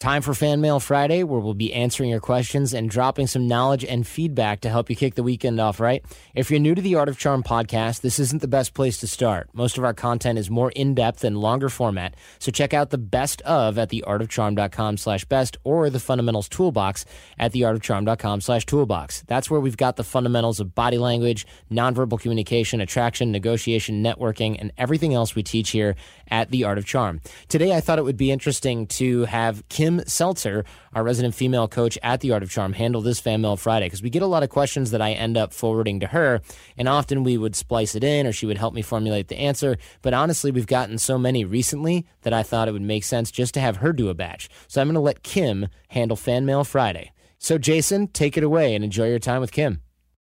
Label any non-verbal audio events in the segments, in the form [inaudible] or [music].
Time for Fan Mail Friday, where we'll be answering your questions and dropping some knowledge and feedback to help you kick the weekend off right. If you're new to the Art of Charm podcast, this isn't the best place to start. Most of our content is more in-depth and longer format, so check out the best of at theartofcharm.com slash best or the fundamentals toolbox at theartofcharm.com slash toolbox. That's where we've got the fundamentals of body language, nonverbal communication, attraction, negotiation, networking, and everything else we teach here at The Art of Charm. Today, I thought it would be interesting to have Kim Seltzer, our resident female coach at The Art of Charm, handle this Fan Mail Friday because we get a lot of questions that I end up forwarding to her, and often we would splice it in or she would help me formulate the answer. But honestly, we've gotten so many recently that I thought it would make sense just to have her do a batch. So I'm going to let Kim handle Fan Mail Friday. So, Jason, take it away and enjoy your time with Kim.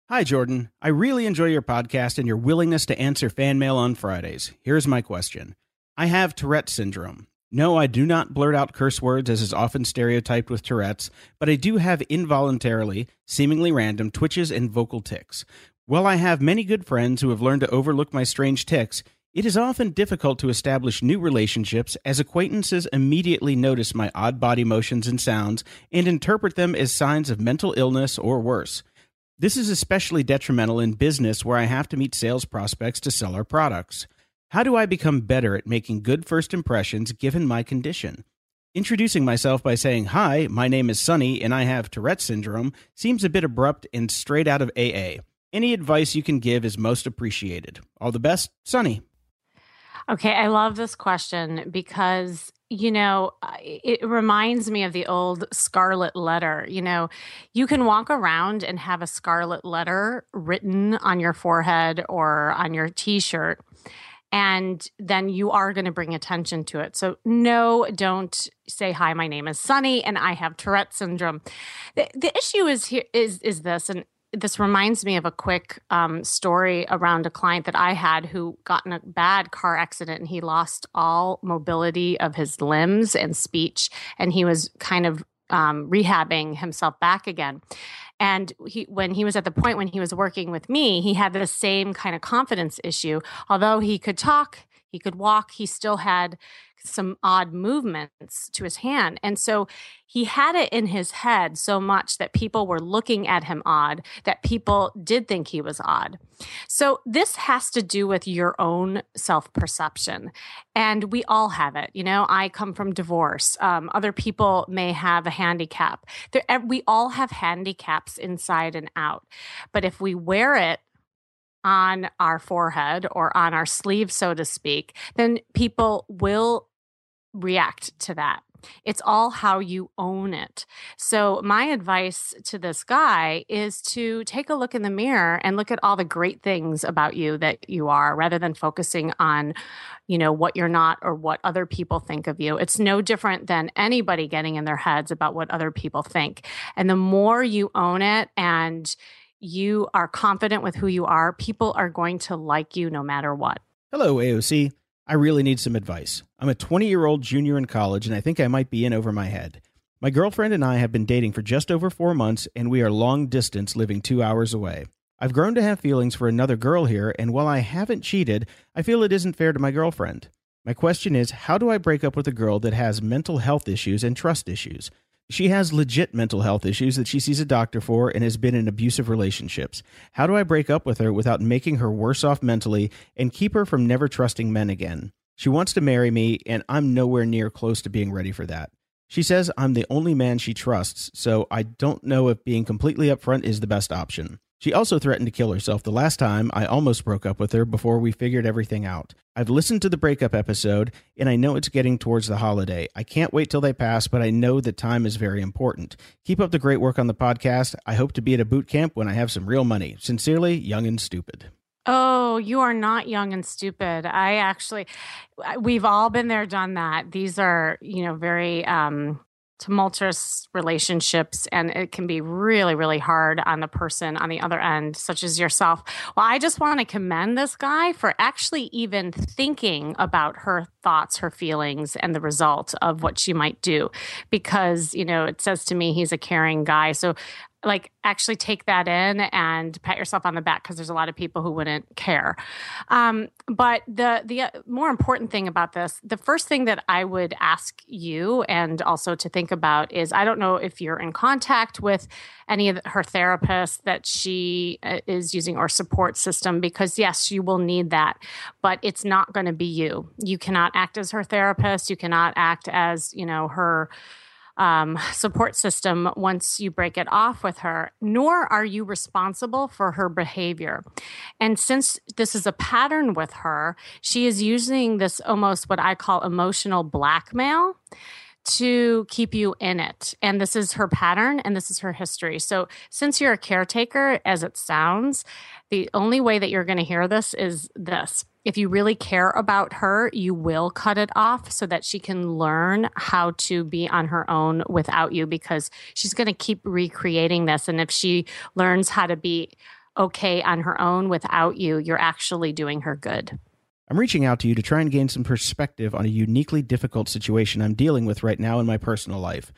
Hi, Jordan. I really enjoy your podcast and your willingness to answer fan mail on Fridays. Here's my question I have Tourette syndrome. No, I do not blurt out curse words as is often stereotyped with Tourette's, but I do have involuntarily, seemingly random twitches and vocal tics. While I have many good friends who have learned to overlook my strange tics, it is often difficult to establish new relationships as acquaintances immediately notice my odd body motions and sounds and interpret them as signs of mental illness or worse. This is especially detrimental in business where I have to meet sales prospects to sell our products. How do I become better at making good first impressions given my condition? Introducing myself by saying, Hi, my name is Sunny and I have Tourette syndrome seems a bit abrupt and straight out of AA. Any advice you can give is most appreciated. All the best, Sunny. Okay, I love this question because you know, it reminds me of the old scarlet letter. You know, you can walk around and have a scarlet letter written on your forehead or on your t shirt and then you are going to bring attention to it. So, no, don't say hi. My name is Sunny, and I have Tourette syndrome. The, the issue is here is is this, and this reminds me of a quick um, story around a client that I had who got in a bad car accident and he lost all mobility of his limbs and speech, and he was kind of um, rehabbing himself back again. And he, when he was at the point when he was working with me, he had the same kind of confidence issue. Although he could talk, he could walk, he still had some odd movements to his hand. And so he had it in his head so much that people were looking at him odd, that people did think he was odd. So this has to do with your own self perception. And we all have it. You know, I come from divorce. Um, other people may have a handicap. There, we all have handicaps inside and out. But if we wear it on our forehead or on our sleeve, so to speak, then people will react to that. It's all how you own it. So, my advice to this guy is to take a look in the mirror and look at all the great things about you that you are rather than focusing on, you know, what you're not or what other people think of you. It's no different than anybody getting in their heads about what other people think. And the more you own it and you are confident with who you are, people are going to like you no matter what. Hello, AOC. I really need some advice. I'm a 20 year old junior in college, and I think I might be in over my head. My girlfriend and I have been dating for just over four months, and we are long distance, living two hours away. I've grown to have feelings for another girl here, and while I haven't cheated, I feel it isn't fair to my girlfriend. My question is how do I break up with a girl that has mental health issues and trust issues? She has legit mental health issues that she sees a doctor for and has been in abusive relationships. How do I break up with her without making her worse off mentally and keep her from never trusting men again? She wants to marry me, and I'm nowhere near close to being ready for that. She says I'm the only man she trusts, so I don't know if being completely upfront is the best option. She also threatened to kill herself the last time I almost broke up with her before we figured everything out. I've listened to the breakup episode, and I know it's getting towards the holiday. I can't wait till they pass, but I know that time is very important. Keep up the great work on the podcast. I hope to be at a boot camp when I have some real money. Sincerely, young and stupid. Oh, you are not young and stupid. I actually, we've all been there, done that. These are, you know, very um, tumultuous relationships and it can be really really hard on the person on the other end such as yourself. Well i just want to commend this guy for actually even thinking about her thoughts her feelings and the result of what she might do because you know it says to me he's a caring guy. So like actually take that in and pat yourself on the back because there's a lot of people who wouldn't care. Um, but the the uh, more important thing about this the first thing that i would ask you and also to think about is i don't know if you're in contact with any of her therapists that she uh, is using or support system because yes you will need that but it's not going to be you. You cannot act as her therapist. You cannot act as you know her um, support system once you break it off with her, nor are you responsible for her behavior. And since this is a pattern with her, she is using this almost what I call emotional blackmail to keep you in it. And this is her pattern and this is her history. So, since you're a caretaker, as it sounds, the only way that you're going to hear this is this. If you really care about her, you will cut it off so that she can learn how to be on her own without you because she's going to keep recreating this. And if she learns how to be okay on her own without you, you're actually doing her good. I'm reaching out to you to try and gain some perspective on a uniquely difficult situation I'm dealing with right now in my personal life.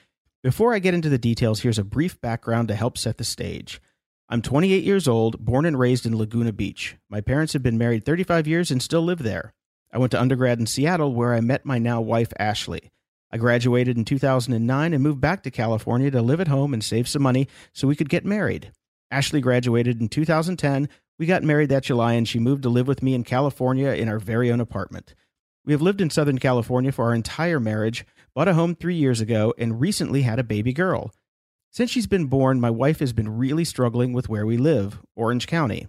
Before I get into the details, here's a brief background to help set the stage. I'm 28 years old, born and raised in Laguna Beach. My parents have been married 35 years and still live there. I went to undergrad in Seattle where I met my now wife, Ashley. I graduated in 2009 and moved back to California to live at home and save some money so we could get married. Ashley graduated in 2010 we got married that July, and she moved to live with me in California in our very own apartment. We have lived in Southern California for our entire marriage, bought a home three years ago, and recently had a baby girl. Since she's been born, my wife has been really struggling with where we live, Orange County.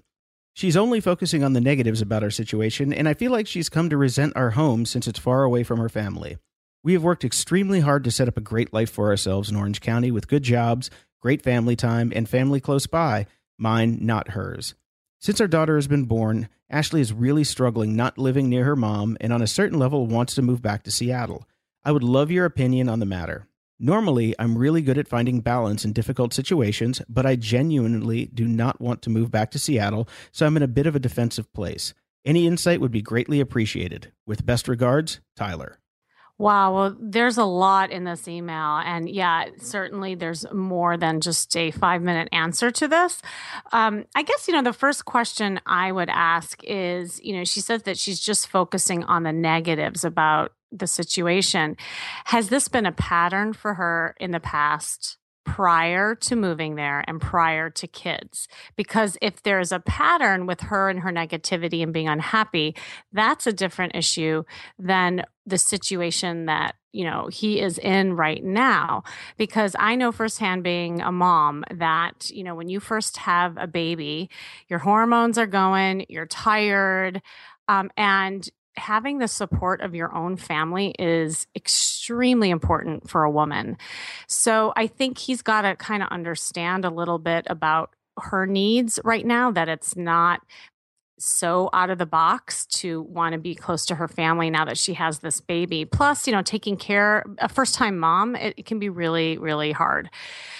She's only focusing on the negatives about our situation, and I feel like she's come to resent our home since it's far away from her family. We have worked extremely hard to set up a great life for ourselves in Orange County with good jobs, great family time, and family close by, mine, not hers. Since our daughter has been born, Ashley is really struggling not living near her mom and on a certain level wants to move back to Seattle. I would love your opinion on the matter. Normally, I'm really good at finding balance in difficult situations, but I genuinely do not want to move back to Seattle, so I'm in a bit of a defensive place. Any insight would be greatly appreciated. With best regards, Tyler. Wow. Well, there's a lot in this email. And yeah, certainly there's more than just a five minute answer to this. Um, I guess, you know, the first question I would ask is, you know, she says that she's just focusing on the negatives about the situation. Has this been a pattern for her in the past? Prior to moving there and prior to kids. Because if there's a pattern with her and her negativity and being unhappy, that's a different issue than the situation that you know he is in right now because i know firsthand being a mom that you know when you first have a baby your hormones are going you're tired um, and having the support of your own family is extremely important for a woman. So I think he's got to kind of understand a little bit about her needs right now that it's not so out of the box to want to be close to her family now that she has this baby. Plus, you know, taking care a first time mom, it, it, can be really, really hard.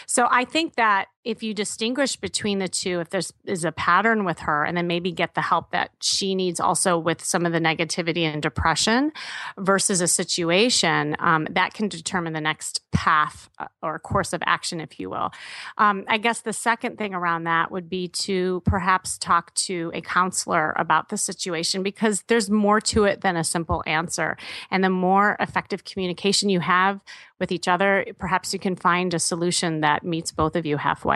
So I think that if you distinguish between the two, if there's is a pattern with her, and then maybe get the help that she needs also with some of the negativity and depression versus a situation, um, that can determine the next path uh, or course of action, if you will. Um, I guess the second thing around that would be to perhaps talk to a counselor about the situation because there's more to it than a simple answer. And the more effective communication you have with each other, perhaps you can find a solution that meets both of you halfway.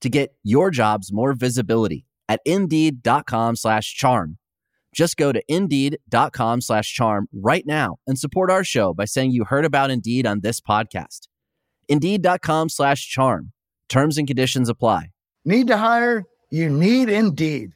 to get your jobs more visibility at indeed.com slash charm. Just go to indeed.com slash charm right now and support our show by saying you heard about Indeed on this podcast. Indeed.com slash charm. Terms and conditions apply. Need to hire? You need Indeed.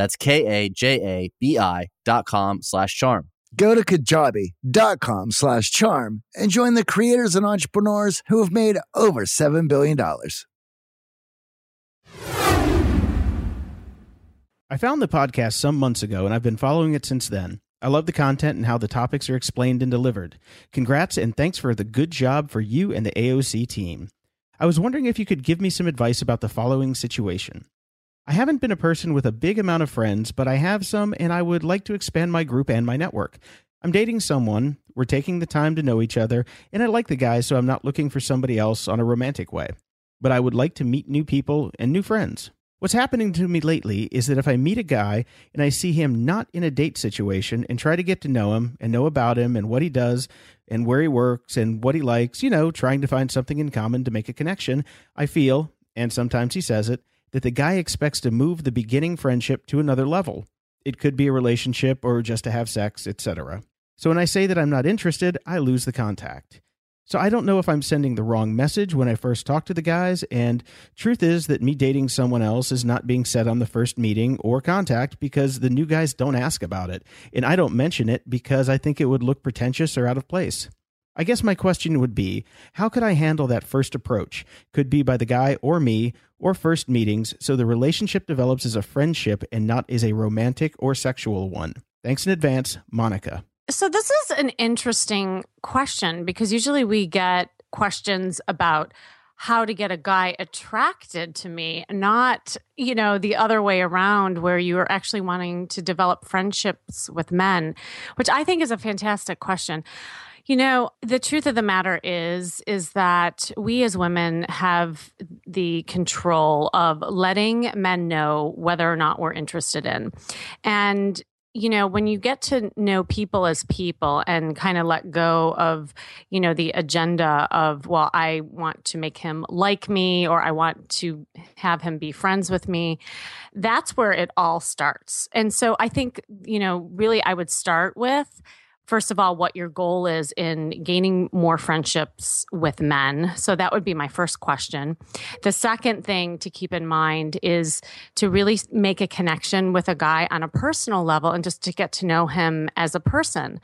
That's K-A-J-A-B-I dot com slash charm. Go to kajabi.com slash charm and join the creators and entrepreneurs who have made over $7 billion. I found the podcast some months ago and I've been following it since then. I love the content and how the topics are explained and delivered. Congrats and thanks for the good job for you and the AOC team. I was wondering if you could give me some advice about the following situation. I haven't been a person with a big amount of friends, but I have some and I would like to expand my group and my network. I'm dating someone, we're taking the time to know each other, and I like the guy, so I'm not looking for somebody else on a romantic way. But I would like to meet new people and new friends. What's happening to me lately is that if I meet a guy and I see him not in a date situation and try to get to know him and know about him and what he does and where he works and what he likes, you know, trying to find something in common to make a connection, I feel, and sometimes he says it, that the guy expects to move the beginning friendship to another level. It could be a relationship or just to have sex, etc. So when I say that I'm not interested, I lose the contact. So I don't know if I'm sending the wrong message when I first talk to the guys. And truth is that me dating someone else is not being said on the first meeting or contact because the new guys don't ask about it. And I don't mention it because I think it would look pretentious or out of place. I guess my question would be how could I handle that first approach? Could be by the guy or me or first meetings so the relationship develops as a friendship and not as a romantic or sexual one. Thanks in advance, Monica. So, this is an interesting question because usually we get questions about how to get a guy attracted to me, not, you know, the other way around where you are actually wanting to develop friendships with men, which I think is a fantastic question. You know, the truth of the matter is is that we as women have the control of letting men know whether or not we're interested in. And you know, when you get to know people as people and kind of let go of, you know, the agenda of, well, I want to make him like me or I want to have him be friends with me, that's where it all starts. And so I think, you know, really I would start with first of all, what your goal is in gaining more friendships with men. So that would be my first question. The second thing to keep in mind is to really make a connection with a guy on a personal level and just to get to know him as a person.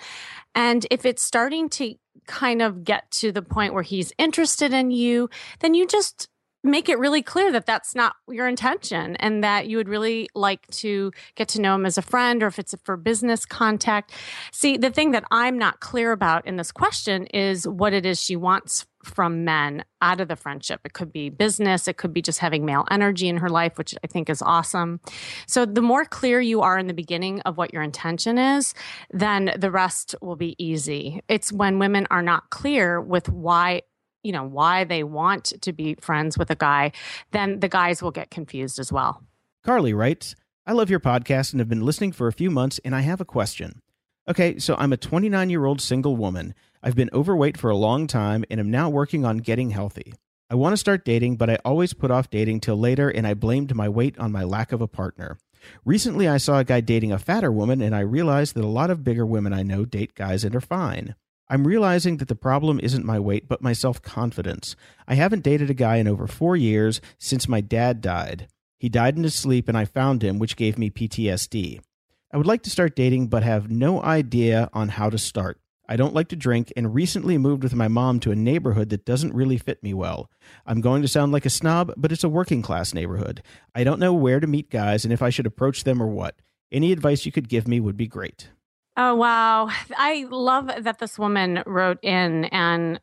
And if it's starting to kind of get to the point where he's interested in you, then you just make it really clear that that's not your intention and that you would really like to get to know him as a friend or if it's for business contact. See, the thing that I'm not clear about in this question is what it is she wants from men out of the friendship. It could be business, it could be just having male energy in her life, which I think is awesome. So, the more clear you are in the beginning of what your intention is, then the rest will be easy. It's when women are not clear with why you know why they want to be friends with a guy then the guys will get confused as well. Carly writes i love your podcast and have been listening for a few months and i have a question. Okay so i'm a 29 year old single woman. I've been overweight for a long time and am now working on getting healthy. I want to start dating but i always put off dating till later and i blamed my weight on my lack of a partner. Recently i saw a guy dating a fatter woman and i realized that a lot of bigger women i know date guys and are fine I'm realizing that the problem isn't my weight, but my self confidence. I haven't dated a guy in over four years since my dad died. He died in his sleep, and I found him, which gave me PTSD. I would like to start dating, but have no idea on how to start. I don't like to drink and recently moved with my mom to a neighborhood that doesn't really fit me well. I'm going to sound like a snob, but it's a working class neighborhood. I don't know where to meet guys and if I should approach them or what. Any advice you could give me would be great. Oh, wow. I love that this woman wrote in and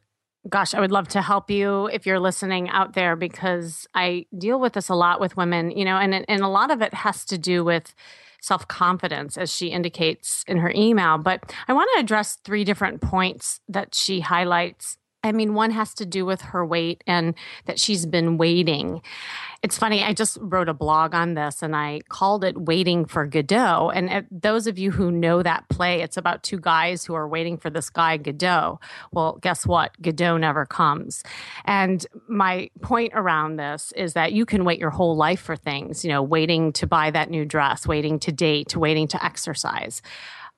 gosh, I would love to help you if you're listening out there because I deal with this a lot with women, you know, and and a lot of it has to do with self-confidence as she indicates in her email, but I want to address three different points that she highlights I mean, one has to do with her weight and that she's been waiting. It's funny, I just wrote a blog on this and I called it Waiting for Godot. And uh, those of you who know that play, it's about two guys who are waiting for this guy, Godot. Well, guess what? Godot never comes. And my point around this is that you can wait your whole life for things, you know, waiting to buy that new dress, waiting to date, waiting to exercise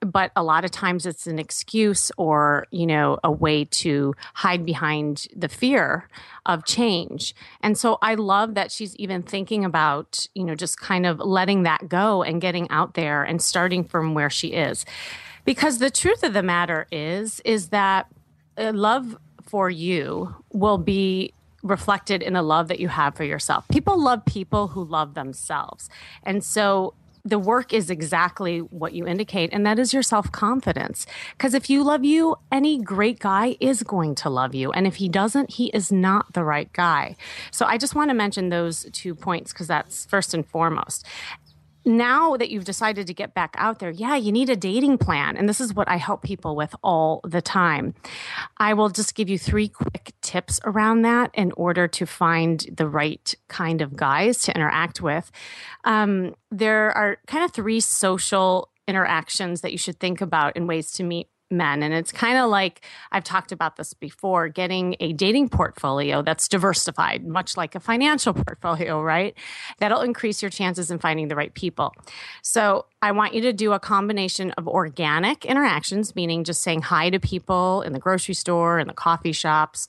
but a lot of times it's an excuse or you know a way to hide behind the fear of change and so i love that she's even thinking about you know just kind of letting that go and getting out there and starting from where she is because the truth of the matter is is that love for you will be reflected in the love that you have for yourself. People love people who love themselves. And so the work is exactly what you indicate, and that is your self confidence. Because if you love you, any great guy is going to love you. And if he doesn't, he is not the right guy. So I just want to mention those two points because that's first and foremost now that you've decided to get back out there, yeah, you need a dating plan. And this is what I help people with all the time. I will just give you three quick tips around that in order to find the right kind of guys to interact with. Um, there are kind of three social interactions that you should think about in ways to meet men. And it's kind of like I've talked about this before getting a dating portfolio that's diversified, much like a financial [laughs] portfolio, right? That'll increase your chances in finding the right people. So I want you to do a combination of organic interactions, meaning just saying hi to people in the grocery store, in the coffee shops.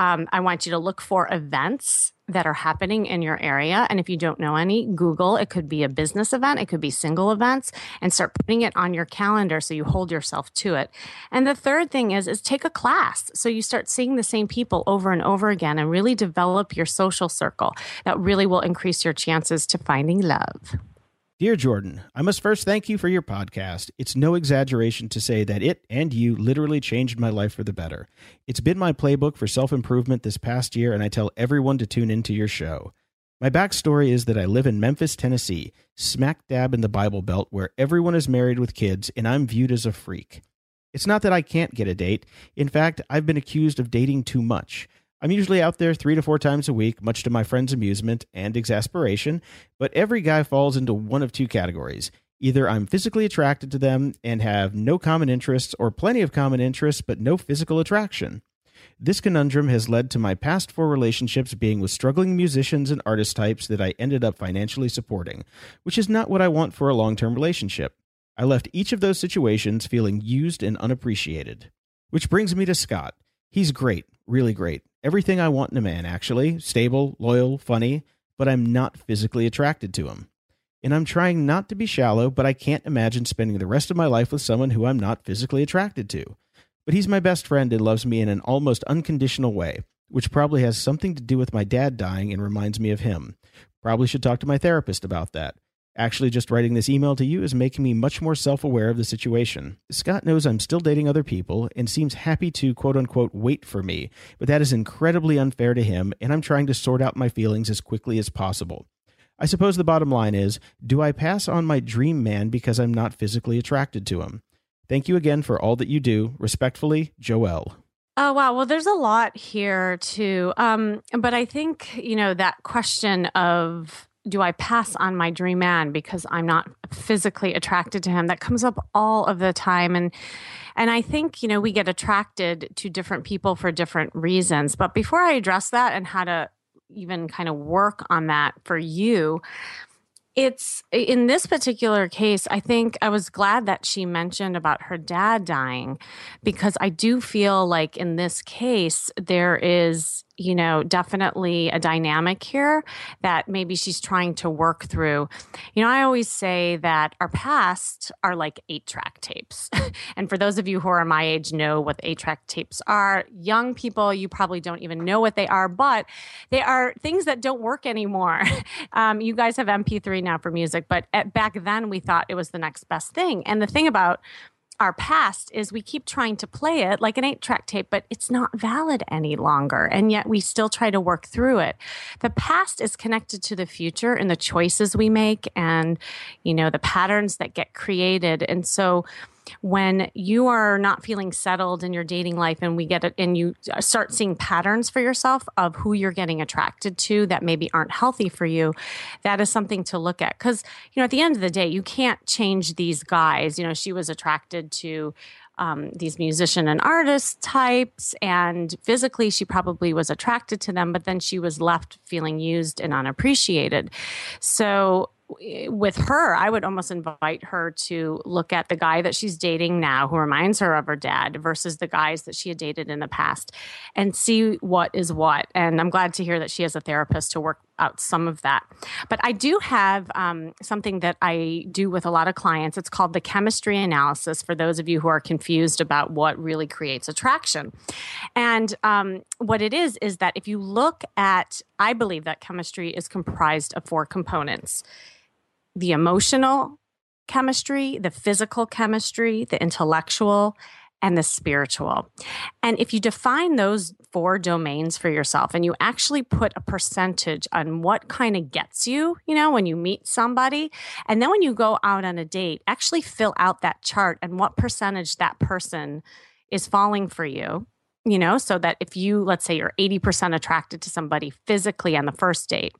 Um, I want you to look for events that are happening in your area. And if you don't know any, Google. It could be a business event, it could be single events, and start putting it on your calendar so you hold yourself to it. And the third thing is is take a class so you start seeing the same people over and over again and really develop your social circle. That really will increase your chances to finding love. Dear Jordan, I must first thank you for your podcast. It's no exaggeration to say that it and you literally changed my life for the better. It's been my playbook for self improvement this past year, and I tell everyone to tune into your show. My backstory is that I live in Memphis, Tennessee, smack dab in the Bible Belt, where everyone is married with kids, and I'm viewed as a freak. It's not that I can't get a date. In fact, I've been accused of dating too much. I'm usually out there three to four times a week, much to my friends' amusement and exasperation, but every guy falls into one of two categories. Either I'm physically attracted to them and have no common interests, or plenty of common interests but no physical attraction. This conundrum has led to my past four relationships being with struggling musicians and artist types that I ended up financially supporting, which is not what I want for a long term relationship. I left each of those situations feeling used and unappreciated. Which brings me to Scott. He's great, really great. Everything I want in a man, actually stable, loyal, funny, but I'm not physically attracted to him. And I'm trying not to be shallow, but I can't imagine spending the rest of my life with someone who I'm not physically attracted to. But he's my best friend and loves me in an almost unconditional way. which probably has something to do with my dad dying and reminds me of him. Probably should talk to my therapist about that. Actually, just writing this email to you is making me much more self aware of the situation. Scott knows I'm still dating other people and seems happy to quote unquote wait for me, but that is incredibly unfair to him, and I'm trying to sort out my feelings as quickly as possible. I suppose the bottom line is do I pass on my dream man because I'm not physically attracted to him? Thank you again for all that you do. Respectfully, Joelle. Oh wow, well there's a lot here too. Um but I think, you know, that question of do I pass on my dream man because I'm not physically attracted to him? That comes up all of the time and and I think, you know, we get attracted to different people for different reasons. But before I address that and how to even kind of work on that for you, it's in this particular case, I think I was glad that she mentioned about her dad dying because I do feel like in this case, there is you know, definitely a dynamic here that maybe she's trying to work through. You know, I always say that our past are like eight track tapes. [laughs] and for those of you who are my age, know what eight track tapes are. Young people, you probably don't even know what they are, but they are things that don't work anymore. [laughs] um, you guys have MP3 now for music, but at, back then we thought it was the next best thing. And the thing about our past is we keep trying to play it like an eight track tape, but it's not valid any longer. And yet we still try to work through it. The past is connected to the future and the choices we make and, you know, the patterns that get created. And so, when you are not feeling settled in your dating life and we get it and you start seeing patterns for yourself of who you're getting attracted to that maybe aren't healthy for you that is something to look at because you know at the end of the day you can't change these guys you know she was attracted to um, these musician and artist types. And physically, she probably was attracted to them, but then she was left feeling used and unappreciated. So with her, I would almost invite her to look at the guy that she's dating now who reminds her of her dad versus the guys that she had dated in the past and see what is what. And I'm glad to hear that she has a therapist to work out some of that. But I do have um, something that I do with a lot of clients. It's called the chemistry analysis for those of you who are confused about what really creates attraction. And um, what it is, is that if you look at, I believe that chemistry is comprised of four components the emotional chemistry, the physical chemistry, the intellectual, and the spiritual. And if you define those four domains for yourself and you actually put a percentage on what kind of gets you, you know, when you meet somebody, and then when you go out on a date, actually fill out that chart and what percentage that person is falling for you you know, so that if you, let's say you're 80% attracted to somebody physically on the first date,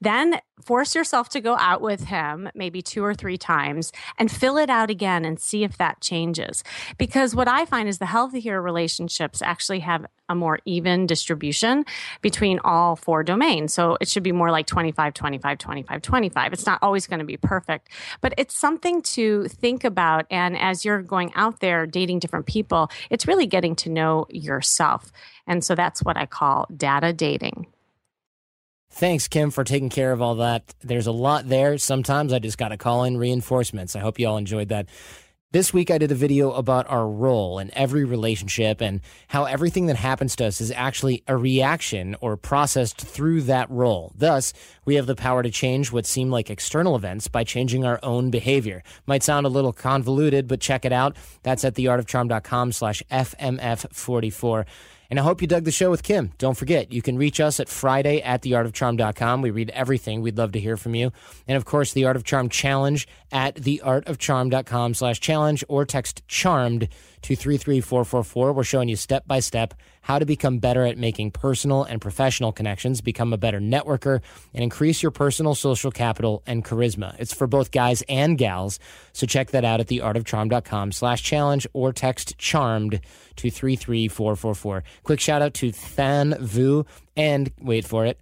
then force yourself to go out with him maybe two or three times and fill it out again and see if that changes. Because what I find is the healthier relationships actually have a more even distribution between all four domains. So it should be more like 25, 25, 25, 25. It's not always going to be perfect, but it's something to think about. And as you're going out there dating different people, it's really getting to know yourself. And so that's what I call data dating. Thanks, Kim, for taking care of all that. There's a lot there. Sometimes I just got to call in reinforcements. I hope you all enjoyed that. This week, I did a video about our role in every relationship and how everything that happens to us is actually a reaction or processed through that role. Thus, we have the power to change what seem like external events by changing our own behavior. Might sound a little convoluted, but check it out. That's at theartofcharm.com slash FMF44. And I hope you dug the show with Kim. Don't forget, you can reach us at Friday at theartofcharm.com. We read everything. We'd love to hear from you. And of course, the Art of Charm Challenge at theartofcharm.com slash challenge or text CHARMED to 33444. We're showing you step by step how to become better at making personal and professional connections, become a better networker, and increase your personal social capital and charisma. It's for both guys and gals. So check that out at theartofcharm.com slash challenge or text charmed to 33444. Quick shout out to Than Vu and wait for it,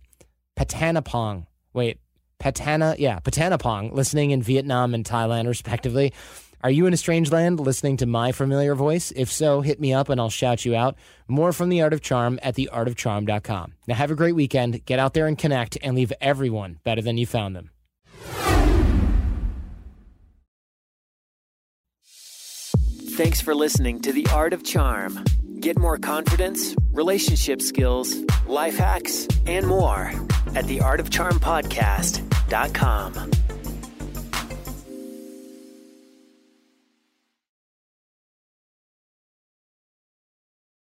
Patanapong. Wait, Patana, yeah, Patanapong, listening in Vietnam and Thailand, respectively. Are you in a strange land listening to my familiar voice? If so, hit me up and I'll shout you out. More from The Art of Charm at theartofcharm.com. Now have a great weekend. Get out there and connect and leave everyone better than you found them. Thanks for listening to The Art of Charm. Get more confidence, relationship skills, life hacks, and more at theartofcharmpodcast.com.